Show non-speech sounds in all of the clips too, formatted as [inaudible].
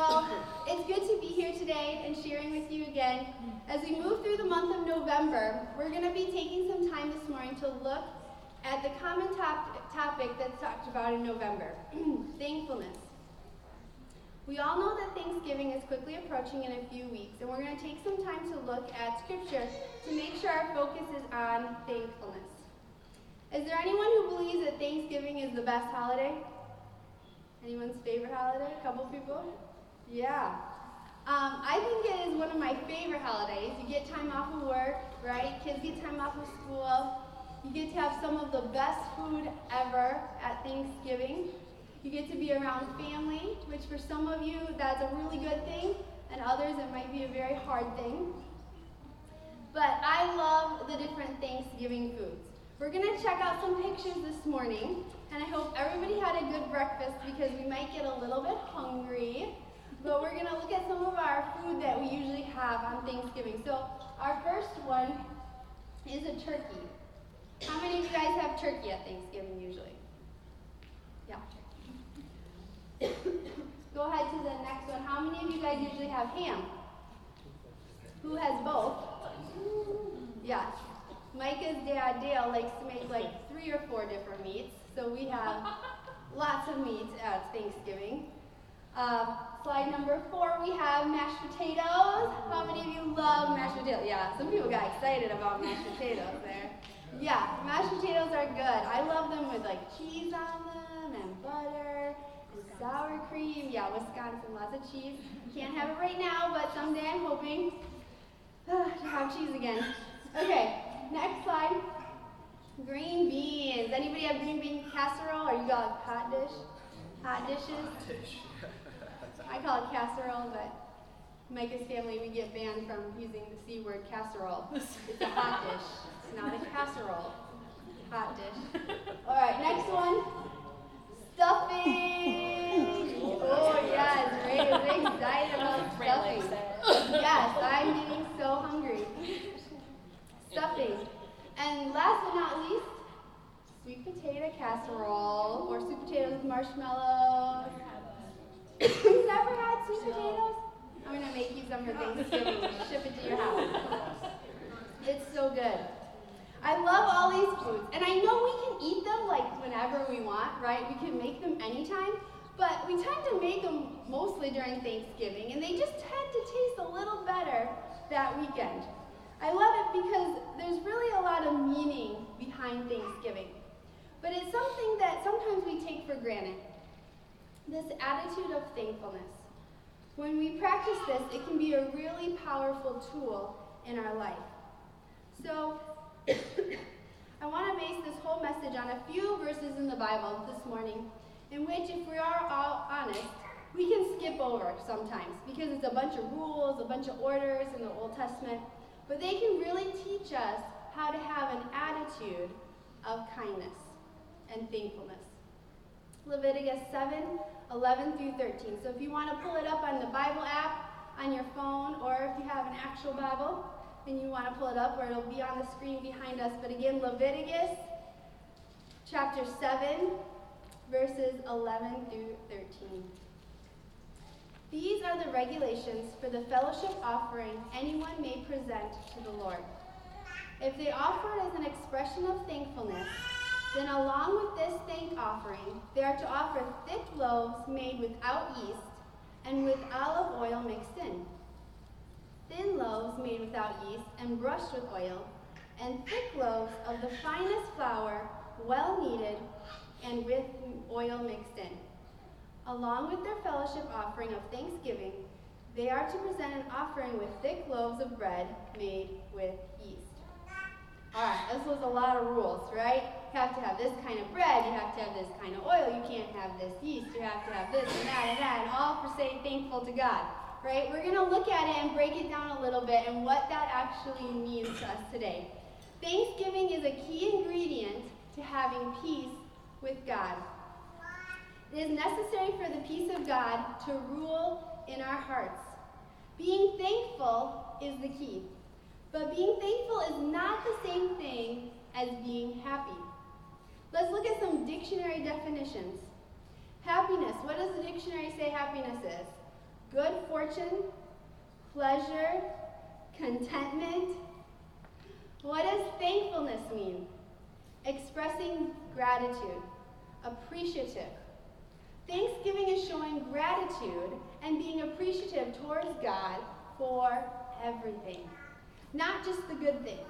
Well, it's good to be here today and sharing with you again. As we move through the month of November, we're going to be taking some time this morning to look at the common top- topic that's talked about in November [clears throat] thankfulness. We all know that Thanksgiving is quickly approaching in a few weeks, and we're going to take some time to look at Scripture to make sure our focus is on thankfulness. Is there anyone who believes that Thanksgiving is the best holiday? Anyone's favorite holiday? A couple people? Yeah. Um, I think it is one of my favorite holidays. You get time off of work, right? Kids get time off of school. You get to have some of the best food ever at Thanksgiving. You get to be around family, which for some of you, that's a really good thing, and others, it might be a very hard thing. But I love the different Thanksgiving foods. We're going to check out some pictures this morning, and I hope everybody had a good breakfast because we might get a little bit hungry. But we're going to look at some of our food that we usually have on Thanksgiving. So, our first one is a turkey. How many of you guys have turkey at Thanksgiving usually? Yeah. turkey. [coughs] Go ahead to the next one. How many of you guys usually have ham? Who has both? Yeah. Micah's dad, uh, Dale, likes to make like three or four different meats. So we have [laughs] lots of meats at Thanksgiving. Uh, slide number four, we have mashed potatoes. How many of you love mashed potatoes? Yeah, some people got excited about mashed potatoes there. Yeah, mashed potatoes are good. I love them with like cheese on them and butter and sour cream. Yeah, Wisconsin, lots of cheese. Can't have it right now, but someday I'm hoping uh, to have cheese again. Okay, next slide. Green beans. Anybody have green bean casserole or you got hot dish? Hot dishes? I call it casserole, but Micah's family, we get banned from using the C word casserole. [laughs] It's a hot dish. It's not a casserole. Hot dish. [laughs] All right, next one. Stuffing. [laughs] Oh yes, Ray is excited about stuffing. Yes, I'm getting so hungry. Stuffing. And last but not least, sweet potato casserole or sweet potatoes with marshmallows. You've never had sweet potatoes? I'm gonna make you some for Thanksgiving. Ship it to your house. It's so good. I love all these foods, and I know we can eat them like whenever we want, right? We can make them anytime, but we tend to make them mostly during Thanksgiving, and they just tend to taste a little better that weekend. I love it because there's really a lot of meaning behind Thanksgiving, but it's something that sometimes we take for granted. This attitude of thankfulness. When we practice this, it can be a really powerful tool in our life. So, [coughs] I want to base this whole message on a few verses in the Bible this morning, in which, if we are all honest, we can skip over sometimes because it's a bunch of rules, a bunch of orders in the Old Testament, but they can really teach us how to have an attitude of kindness and thankfulness. Leviticus 7 11 through 13. So if you want to pull it up on the Bible app on your phone, or if you have an actual Bible, and you want to pull it up, or it'll be on the screen behind us. But again, Leviticus chapter 7, verses 11 through 13. These are the regulations for the fellowship offering anyone may present to the Lord. If they offer it as an expression of thankfulness, then along with this thank offering, they are to offer thick loaves made without yeast and with olive oil mixed in thin loaves made without yeast and brushed with oil, and thick loaves of the finest flour, well kneaded and with oil mixed in. Along with their fellowship offering of thanksgiving, they are to present an offering with thick loaves of bread made with yeast. All right, this was a lot of rules, right? You have to have this kind of bread, you have to have this kind of oil, you can't have this yeast, you have to have this and that and that, and all for saying thankful to God right? We're going to look at it and break it down a little bit and what that actually means to us today. Thanksgiving is a key ingredient to having peace with God. It is necessary for the peace of God to rule in our hearts. Being thankful is the key. But being thankful is not the same thing as being happy. Let's look at some dictionary definitions. Happiness. What does the dictionary say happiness is? good fortune, pleasure, contentment. What does thankfulness mean? Expressing gratitude, appreciative. Thanksgiving is showing gratitude and being appreciative towards God for everything, not just the good things.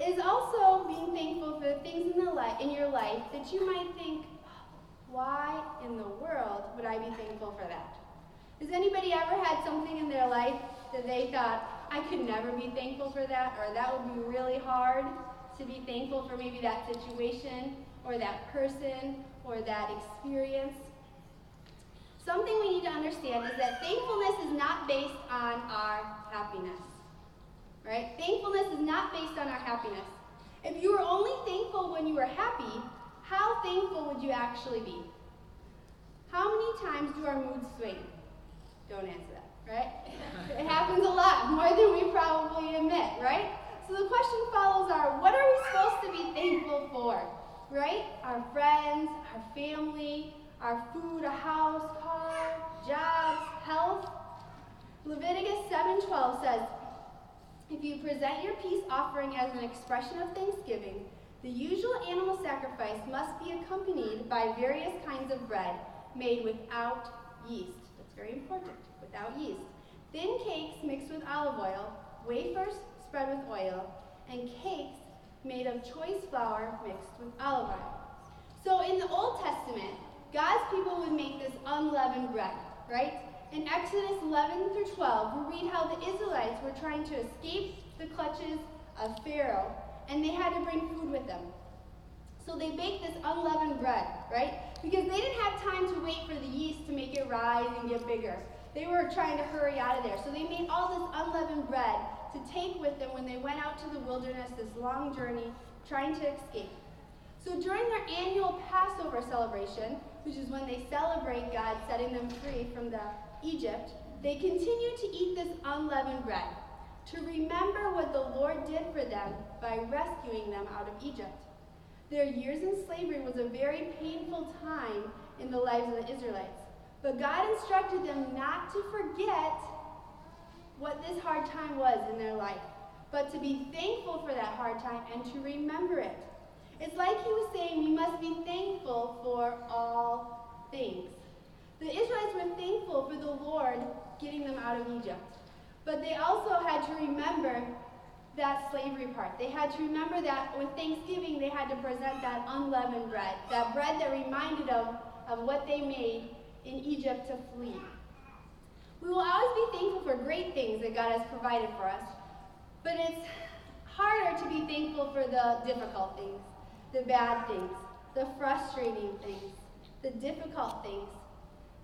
Is also being thankful for the things in, the li- in your life that you might think, why in the world would I be thankful for that? Has anybody ever had something in their life that they thought, I could never be thankful for that, or that would be really hard to be thankful for maybe that situation, or that person, or that experience? Something we need to understand is that thankfulness is not based on our happiness. Right? Thankfulness is not based on our happiness. If you were only thankful when you were happy, how thankful would you actually be? How many times do our moods swing? Don't answer that, right? [laughs] it happens a lot, more than we probably admit, right? So the question follows are what are we supposed to be thankful for? Right? Our friends, our family, our food, a house, car, jobs, health. Leviticus 7:12 says, "If you present your peace offering as an expression of thanksgiving, the usual animal sacrifice must be accompanied by various kinds of bread made without yeast. That's very important, without yeast. Thin cakes mixed with olive oil, wafers spread with oil, and cakes made of choice flour mixed with olive oil. So in the Old Testament, God's people would make this unleavened bread, right? In Exodus 11 through 12, we read how the Israelites were trying to escape the clutches of Pharaoh, and they had to bring food with them. So they baked this unleavened bread, right? Because they didn't have time to wait for the yeast to make it rise and get bigger. They were trying to hurry out of there. So they made all this unleavened bread to take with them when they went out to the wilderness, this long journey, trying to escape. So during their annual Passover celebration, which is when they celebrate God setting them free from the Egypt, they continued to eat this unleavened bread to remember what the Lord did for them by rescuing them out of Egypt. Their years in slavery was a very painful time in the lives of the Israelites. But God instructed them not to forget what this hard time was in their life, but to be thankful for that hard time and to remember it. It's like he was saying, we must be thankful for all things. The Israelites were thankful for the Lord getting them out of Egypt. But they also had to remember that slavery part. They had to remember that with Thanksgiving, they had to present that unleavened bread, that bread that reminded them of what they made in Egypt to flee. We will always be thankful for great things that God has provided for us, but it's harder to be thankful for the difficult things the bad things, the frustrating things, the difficult things.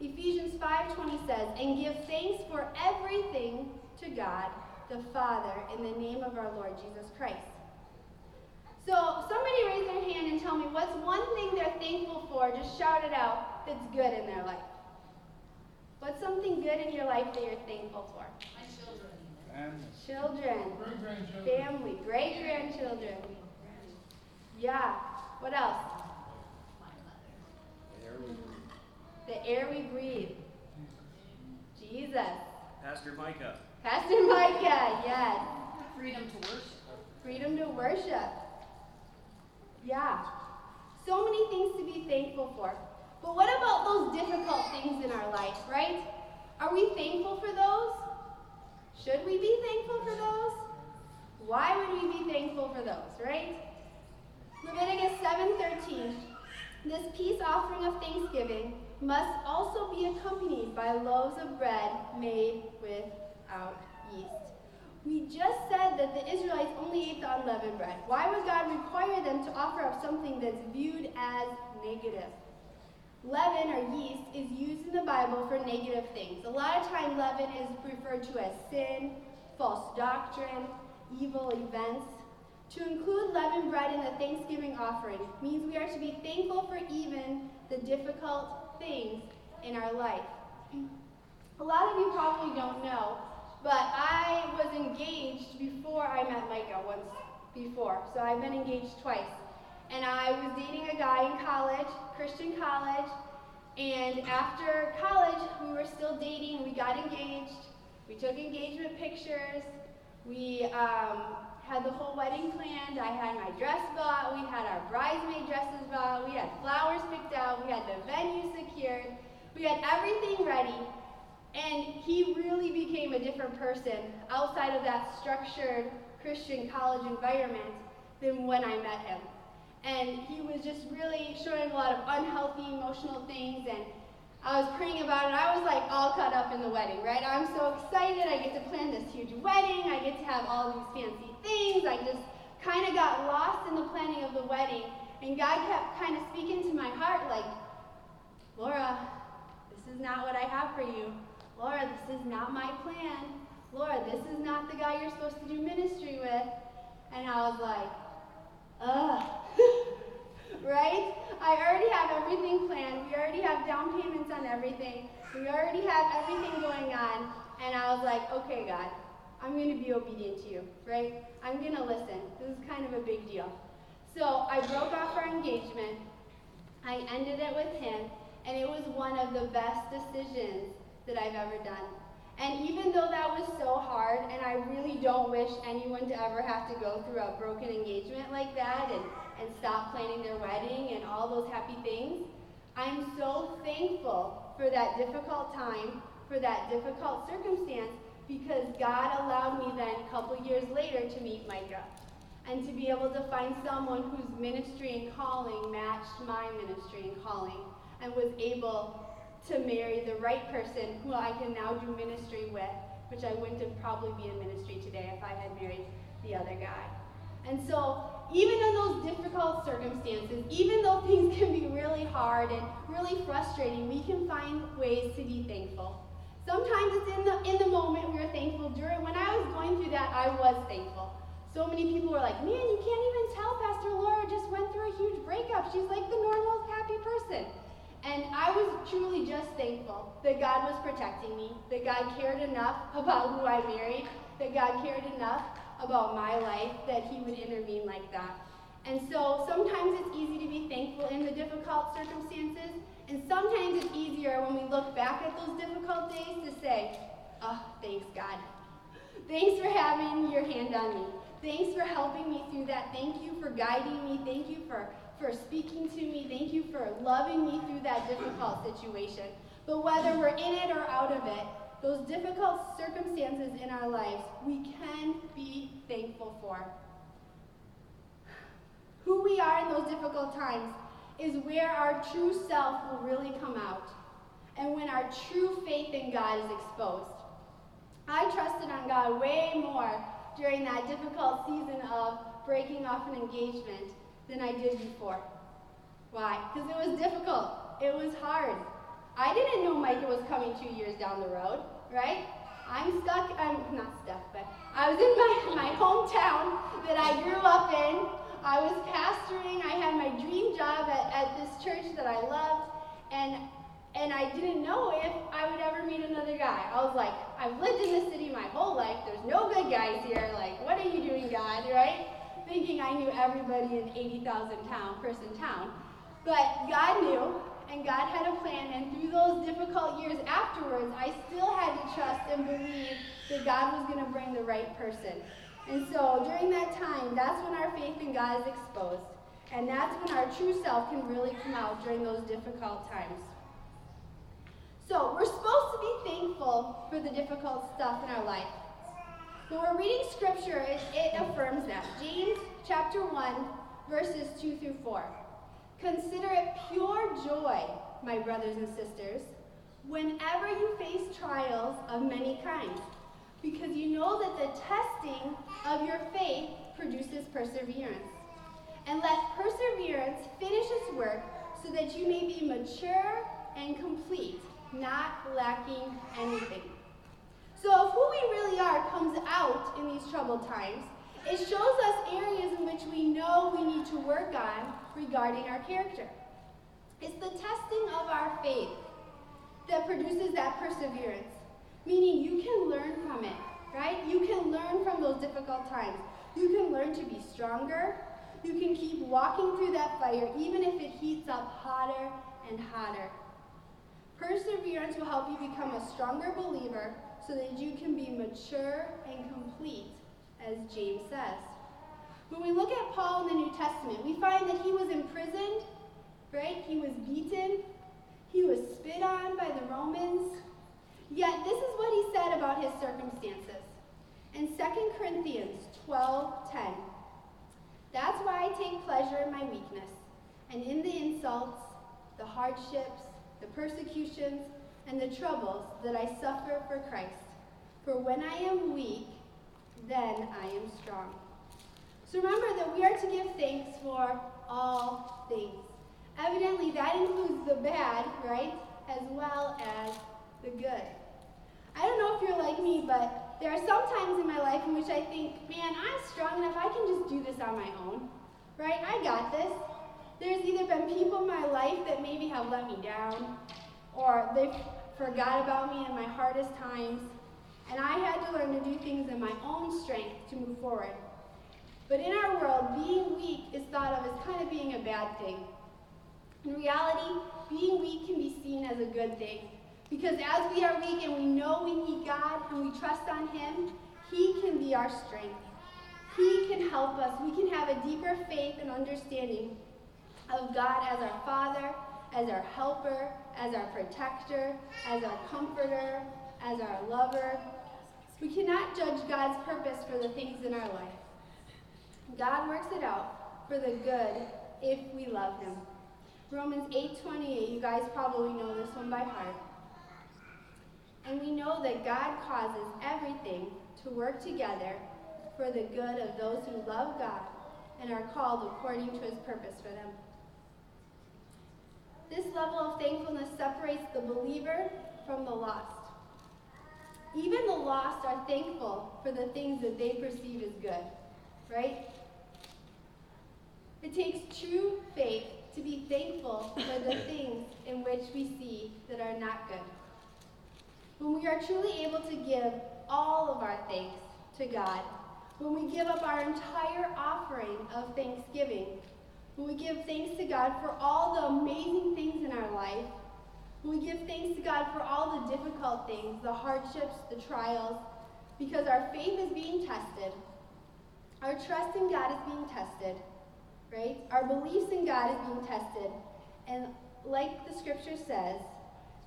Ephesians 5:20 says, "And give thanks for everything to God the Father in the name of our Lord Jesus Christ." So, somebody raise their hand and tell me what's one thing they're thankful for. Just shout it out that's good in their life. What's something good in your life that you're thankful for? My children. Family. Children, Great grandchildren. family, great grandchildren. Yeah. What else? The air we breathe. Jesus. Pastor Micah. Pastor Micah, yes. Freedom to worship. Freedom to worship. Yeah. So many things to be thankful for. But what about those difficult things in our life, right? Are we thankful for those? Should we be thankful for those? Why would we be thankful for those, right? Leviticus 7:13. This peace offering of thanksgiving must also be accompanied by loaves of bread made without yeast. We just said that the Israelites only ate the unleavened bread. Why would God require them to offer up something that's viewed as negative? Leaven or yeast is used in the Bible for negative things. A lot of times, leaven is referred to as sin, false doctrine, evil events. To include leavened bread in the Thanksgiving offering means we are to be thankful for even the difficult things in our life. A lot of you probably don't know, but I was engaged before I met Micah once before. So I've been engaged twice. And I was dating a guy in college, Christian college, And after college, we were still dating. We got engaged. We took engagement pictures. We um, had the whole wedding planned. I had my dress bought. We had our bridesmaid dresses bought. We had flowers picked out. We had the venue secured. We had everything ready. And he really became a different person outside of that structured Christian college environment than when I met him. And he was just really showing a lot of unhealthy emotional things and I was praying about it. I was like all caught up in the wedding, right? I'm so excited. I get to plan this huge wedding. I get to have all these fancy things. I just kind of got lost in the planning of the wedding. And God kept kind of speaking to my heart like, Laura, this is not what I have for you. Laura, this is not my plan. Laura, this is not the guy you're supposed to do ministry with. And I was like, ugh. [laughs] right? I already have everything planned. We already have down payments on everything. We already have everything going on. And I was like, okay, God, I'm going to be obedient to you, right? I'm going to listen. This is kind of a big deal. So I broke off our engagement. I ended it with him. And it was one of the best decisions that I've ever done. And even though that was so hard, and I really don't wish anyone to ever have to go through a broken engagement like that and and stop planning their wedding and all those happy things. I'm so thankful for that difficult time, for that difficult circumstance, because God allowed me then, a couple years later, to meet Micah and to be able to find someone whose ministry and calling matched my ministry and calling and was able to marry the right person who I can now do ministry with, which I wouldn't have probably be in ministry today if I had married the other guy. And so even in those difficult circumstances, even though things [laughs] can be really hard and really frustrating, we can find ways to be thankful. Sometimes it's in the in the moment we are thankful. During when I was going through that, I was thankful. So many people were like, "Man, you can't even tell Pastor Laura just went through a huge breakup. She's like the normal happy person." And I was truly just thankful that God was protecting me, that God cared enough about who I married, that God cared enough about my life that he would intervene like that. And so sometimes it's easy to be thankful in the difficult circumstances, and sometimes it's easier when we look back at those difficult days to say, oh, thanks, God. Thanks for having your hand on me. Thanks for helping me through that. Thank you for guiding me. Thank you for, for speaking to me. Thank you for loving me through that difficult situation. But whether we're in it or out of it, those difficult circumstances in our lives, we can be thankful for. Who we are in those difficult times is where our true self will really come out and when our true faith in God is exposed. I trusted on God way more during that difficult season of breaking off an engagement than I did before. Why? Because it was difficult. It was hard. I didn't know Micah was coming two years down the road, right? I'm stuck, I'm not stuck, but I was in my, my hometown that I grew up in. I was pastoring, I had my dream job at, at this church that I loved, and and I didn't know if I would ever meet another guy. I was like, I've lived in this city my whole life. There's no good guys here. Like, what are you doing, God? Right? Thinking I knew everybody in 80,000 town, person town. But God knew, and God had a plan, and through those difficult years afterwards, I still had to trust and believe that God was going to bring the right person. And so during that time, that's when our faith in God is exposed. And that's when our true self can really come out during those difficult times. So we're supposed to be thankful for the difficult stuff in our life. When we're reading scripture, it, it affirms that. James chapter 1, verses 2 through 4. Consider it pure joy, my brothers and sisters, whenever you face trials of many kinds, because you know that the testing of your faith produces perseverance. And let perseverance finish its work so that you may be mature and complete, not lacking anything. So if who we really are comes out in these troubled times, it shows us areas in which we know we need to work on regarding our character. It's the testing of our faith that produces that perseverance, meaning you can learn from it, right? You can learn from those difficult times. You can learn to be stronger. You can keep walking through that fire even if it heats up hotter and hotter. Perseverance will help you become a stronger believer so that you can be mature and complete, as James says. When we look at Paul in the New Testament, we find that he was imprisoned, right? He was beaten, he was spit on by the Romans. Yet this is what he circumstances. In 2 Corinthians 12:10, that's why I take pleasure in my weakness and in the insults, the hardships, the persecutions, and the troubles that I suffer for Christ. For when I am weak, then I am strong. So remember that we are to give thanks for all things. Evidently, that includes the bad, right, as well as the good. I don't know if you're like me, but there are some times in my life in which I think, man, I'm strong enough, I can just do this on my own, right? I got this. There's either been people in my life that maybe have let me down, or they've forgot about me in my hardest times, and I had to learn to do things in my own strength to move forward. But in our world, being weak is thought of as kind of being a bad thing. In reality, being weak can be seen as a good thing. Because as we are weak and we know we need God and we trust on Him, He can be our strength. He can help us. We can have a deeper faith and understanding of God as our Father, as our helper, as our protector, as our comforter, as our lover. We cannot judge God's purpose for the things in our life. God works it out for the good if we love him. Romans 8:28, you guys probably know this one by heart. And we know that God causes everything to work together for the good of those who love God and are called according to his purpose for them. This level of thankfulness separates the believer from the lost. Even the lost are thankful for the things that they perceive as good, right? It takes true faith to be thankful for the [coughs] things in which we see that are not good. When we are truly able to give all of our thanks to God, when we give up our entire offering of thanksgiving, when we give thanks to God for all the amazing things in our life, when we give thanks to God for all the difficult things, the hardships, the trials, because our faith is being tested, our trust in God is being tested, right? Our beliefs in God is being tested. And like the scripture says,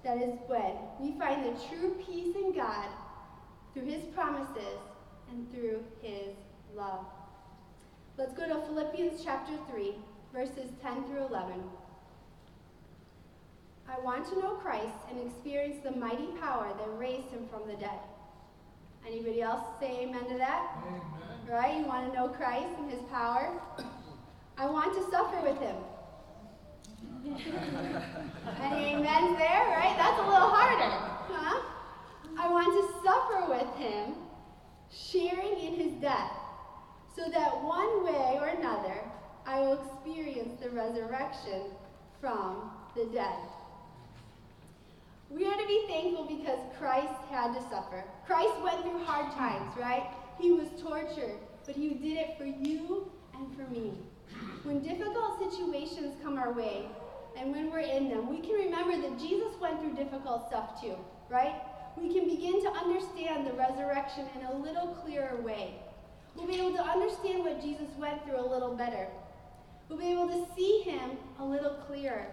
that is when we find the true peace in God through his promises and through his love. Let's go to Philippians chapter 3, verses 10 through 11. I want to know Christ and experience the mighty power that raised him from the dead. Anybody else say amen to that? Amen. Right? You want to know Christ and his power? I want to suffer with him. Any amens there, right? That's a little harder, huh? I want to suffer with him, sharing in his death, so that one way or another I will experience the resurrection from the dead. We are to be thankful because Christ had to suffer. Christ went through hard times, right? He was tortured, but he did it for you and for me. When difficult situations come our way, and when we're in them, we can remember that Jesus went through difficult stuff too, right? We can begin to understand the resurrection in a little clearer way. We'll be able to understand what Jesus went through a little better. We'll be able to see him a little clearer.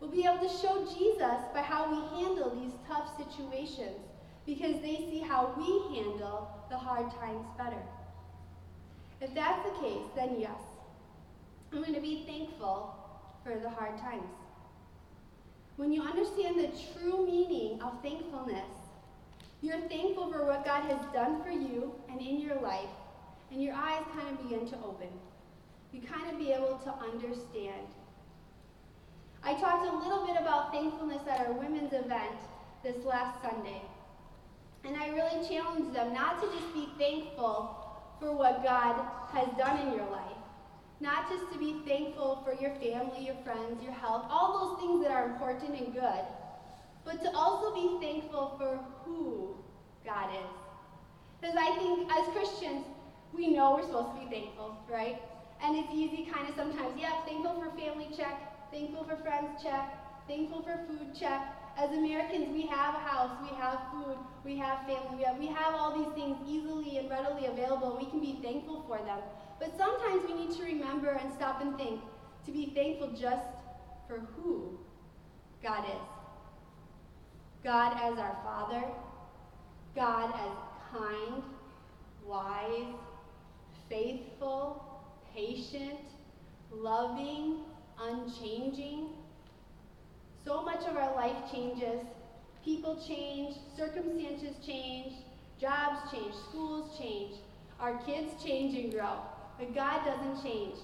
We'll be able to show Jesus by how we handle these tough situations because they see how we handle the hard times better. If that's the case, then yes, I'm going to be thankful for the hard times. When you understand the true meaning of thankfulness, you're thankful for what God has done for you and in your life, and your eyes kind of begin to open. You kind of be able to understand. I talked a little bit about thankfulness at our women's event this last Sunday. And I really challenged them not to just be thankful for what God has done in your life, not just to be thankful for your family, your friends, your health, all those things that are important and good, but to also be thankful for who God is. Because I think as Christians, we know we're supposed to be thankful, right? And it's easy kind of sometimes, yeah, thankful for family check, thankful for friends check, thankful for food check. As Americans, we have a house, we have food, we have family, we have, we have all these things easily and readily available, we can be thankful for them. But sometimes we need to remember and stop and think to be thankful just for who God is. God as our Father, God as kind, wise, faithful, patient, loving, unchanging. So much of our life changes. People change, circumstances change, jobs change, schools change, our kids change and grow. But God doesn't change.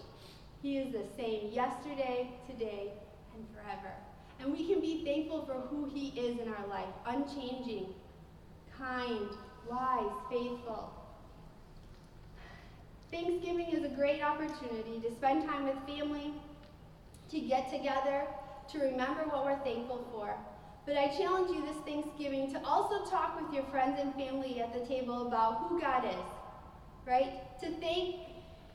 He is the same yesterday, today, and forever. And we can be thankful for who He is in our life unchanging, kind, wise, faithful. Thanksgiving is a great opportunity to spend time with family, to get together, to remember what we're thankful for. But I challenge you this Thanksgiving to also talk with your friends and family at the table about who God is, right? To thank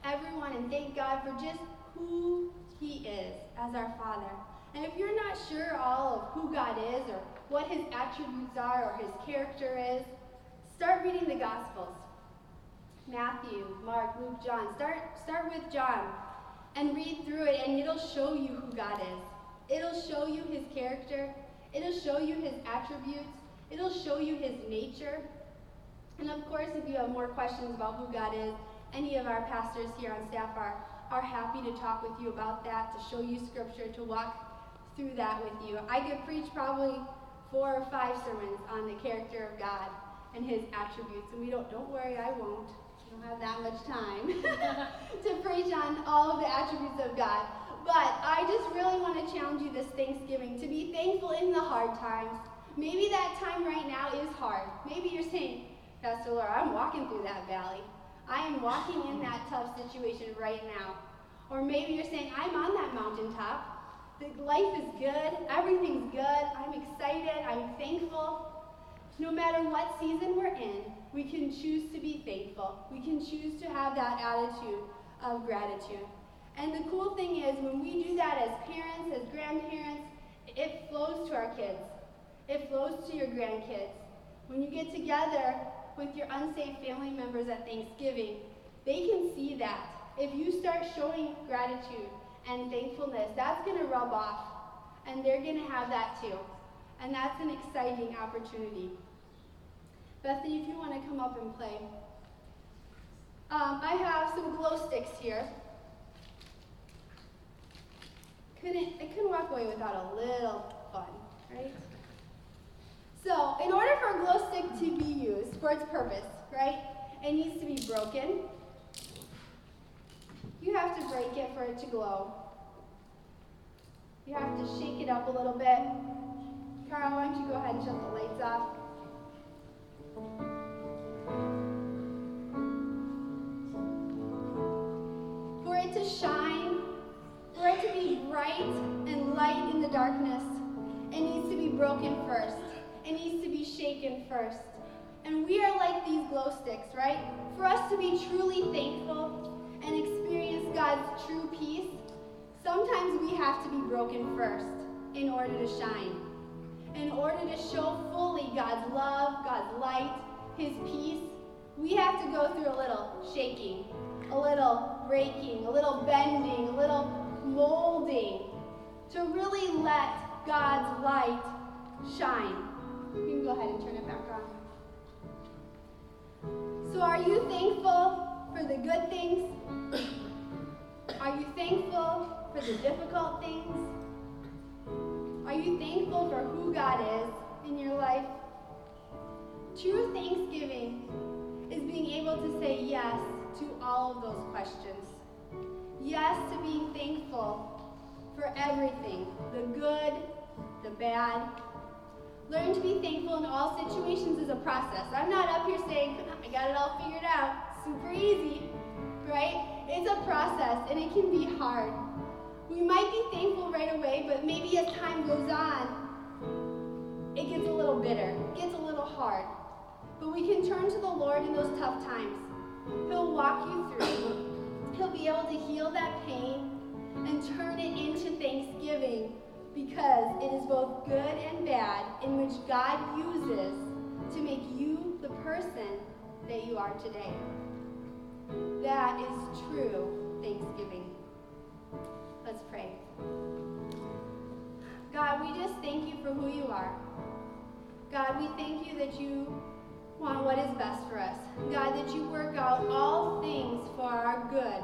everyone and thank God for just who He is as our Father. And if you're not sure all of who God is or what His attributes are or His character is, start reading the Gospels. Matthew, Mark, Luke, John. Start, start with John and read through it, and it'll show you who God is. It'll show you his character, it'll show you his attributes, it'll show you his nature. And of course, if you have more questions about who God is, any of our pastors here on staff are, are happy to talk with you about that, to show you scripture, to walk through that with you. I could preach probably four or five sermons on the character of God and his attributes, and we don't, don't worry, I won't We don't have that much time [laughs] to preach on all of the attributes of God. But I just really want to challenge you this Thanksgiving to be thankful in the hard times. Maybe that time right now is hard. Maybe you're saying, Pastor Laura, I'm walking through that valley. I am walking in that tough situation right now. Or maybe you're saying, I'm on that mountaintop. The life is good. Everything's good. I'm excited. I'm thankful. No matter what season we're in, we can choose to be thankful. We can choose to have that attitude of gratitude. And the cool thing is, when we do that as parents, as grandparents, it flows to our kids. It flows to your grandkids. When you get together with your unsaved family members at Thanksgiving, they can see that. If you start showing gratitude and thankfulness, that's going to rub off. And they're going to have that too. And that's an exciting opportunity. Bethany, if you want to come up and play. Um, I have some glow sticks here. Couldn't, I couldn't walk away without a little fun, right? So, in order for a glow stick to be used for its purpose, right, it needs to be broken. You have to break it for it to glow. You have to shake it up a little bit. Carl, why don't you go ahead and shut the lights off? For it to shine, for it to be bright and light in the darkness, it needs to be broken first. It needs to be shaken first. And we are like these glow sticks, right? For us to be truly thankful and experience God's true peace, sometimes we have to be broken first in order to shine in order to show fully God's love, God's light, His peace, we have to go through a little shaking, a little breaking, a little bending, a little molding to really let God's light shine. You can go ahead and turn it back on. So, are you thankful for the good things? [coughs] Are you thankful for the difficult things? Are you thankful for who God is in your life? True thanksgiving is being able to say yes to all of those questions. Yes to being thankful for everything the good, the bad. Learn to be thankful in all situations is a process. I'm not up here saying, I got it all figured out, super easy, right? It's a process and it can be hard. We might be thankful right away, but maybe as time goes on, it gets a little bitter, it gets a little hard. But we can turn to the Lord in those tough times. He'll walk you through. He'll be able to heal that pain and turn it into thanksgiving because it is both good and bad in which God uses to make you the person that you are today. That is true Thanksgiving. Let's pray. God, we just thank you for who you are. God, we thank you that you want what is best for us. God, that you work out all things for our good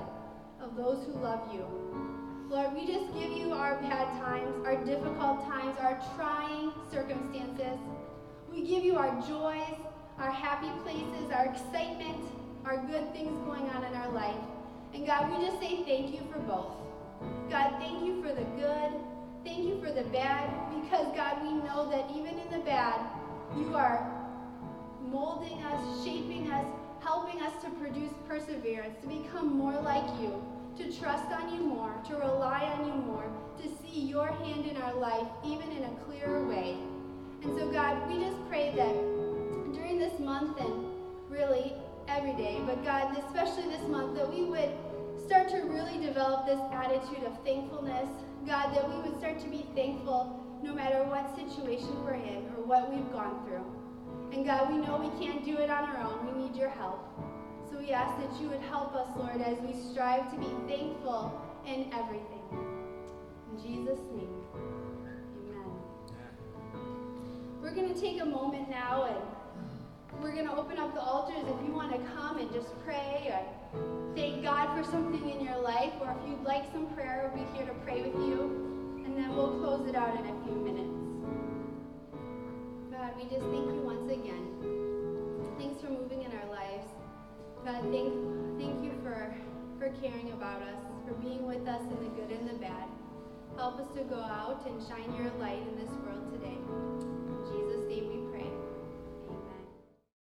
of those who love you. Lord, we just give you our bad times, our difficult times, our trying circumstances. We give you our joys, our happy places, our excitement, our good things going on in our life. And God, we just say thank you for both. God, thank you for the good. Thank you for the bad, because God, we know that even in the bad, you are molding us, shaping us, helping us to produce perseverance, to become more like you, to trust on you more, to rely on you more, to see your hand in our life, even in a clearer way. And so, God, we just pray that during this month and really every day, but God, especially this month, that we would start to really develop this attitude of thankfulness. God, that we would start to be thankful no matter what situation we're in or what we've gone through. And God, we know we can't do it on our own. We need your help. So we ask that you would help us, Lord, as we strive to be thankful in everything. In Jesus' name, amen. We're going to take a moment now and we're going to open up the altars if you want to come and just pray or thank God for something in your life, or if you'd like some prayer, we'll be here to pray with you. And then we'll close it out in a few minutes. God, we just thank you once again. Thanks for moving in our. God, thank, thank you for, for caring about us, for being with us in the good and the bad. Help us to go out and shine your light in this world today.